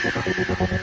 す。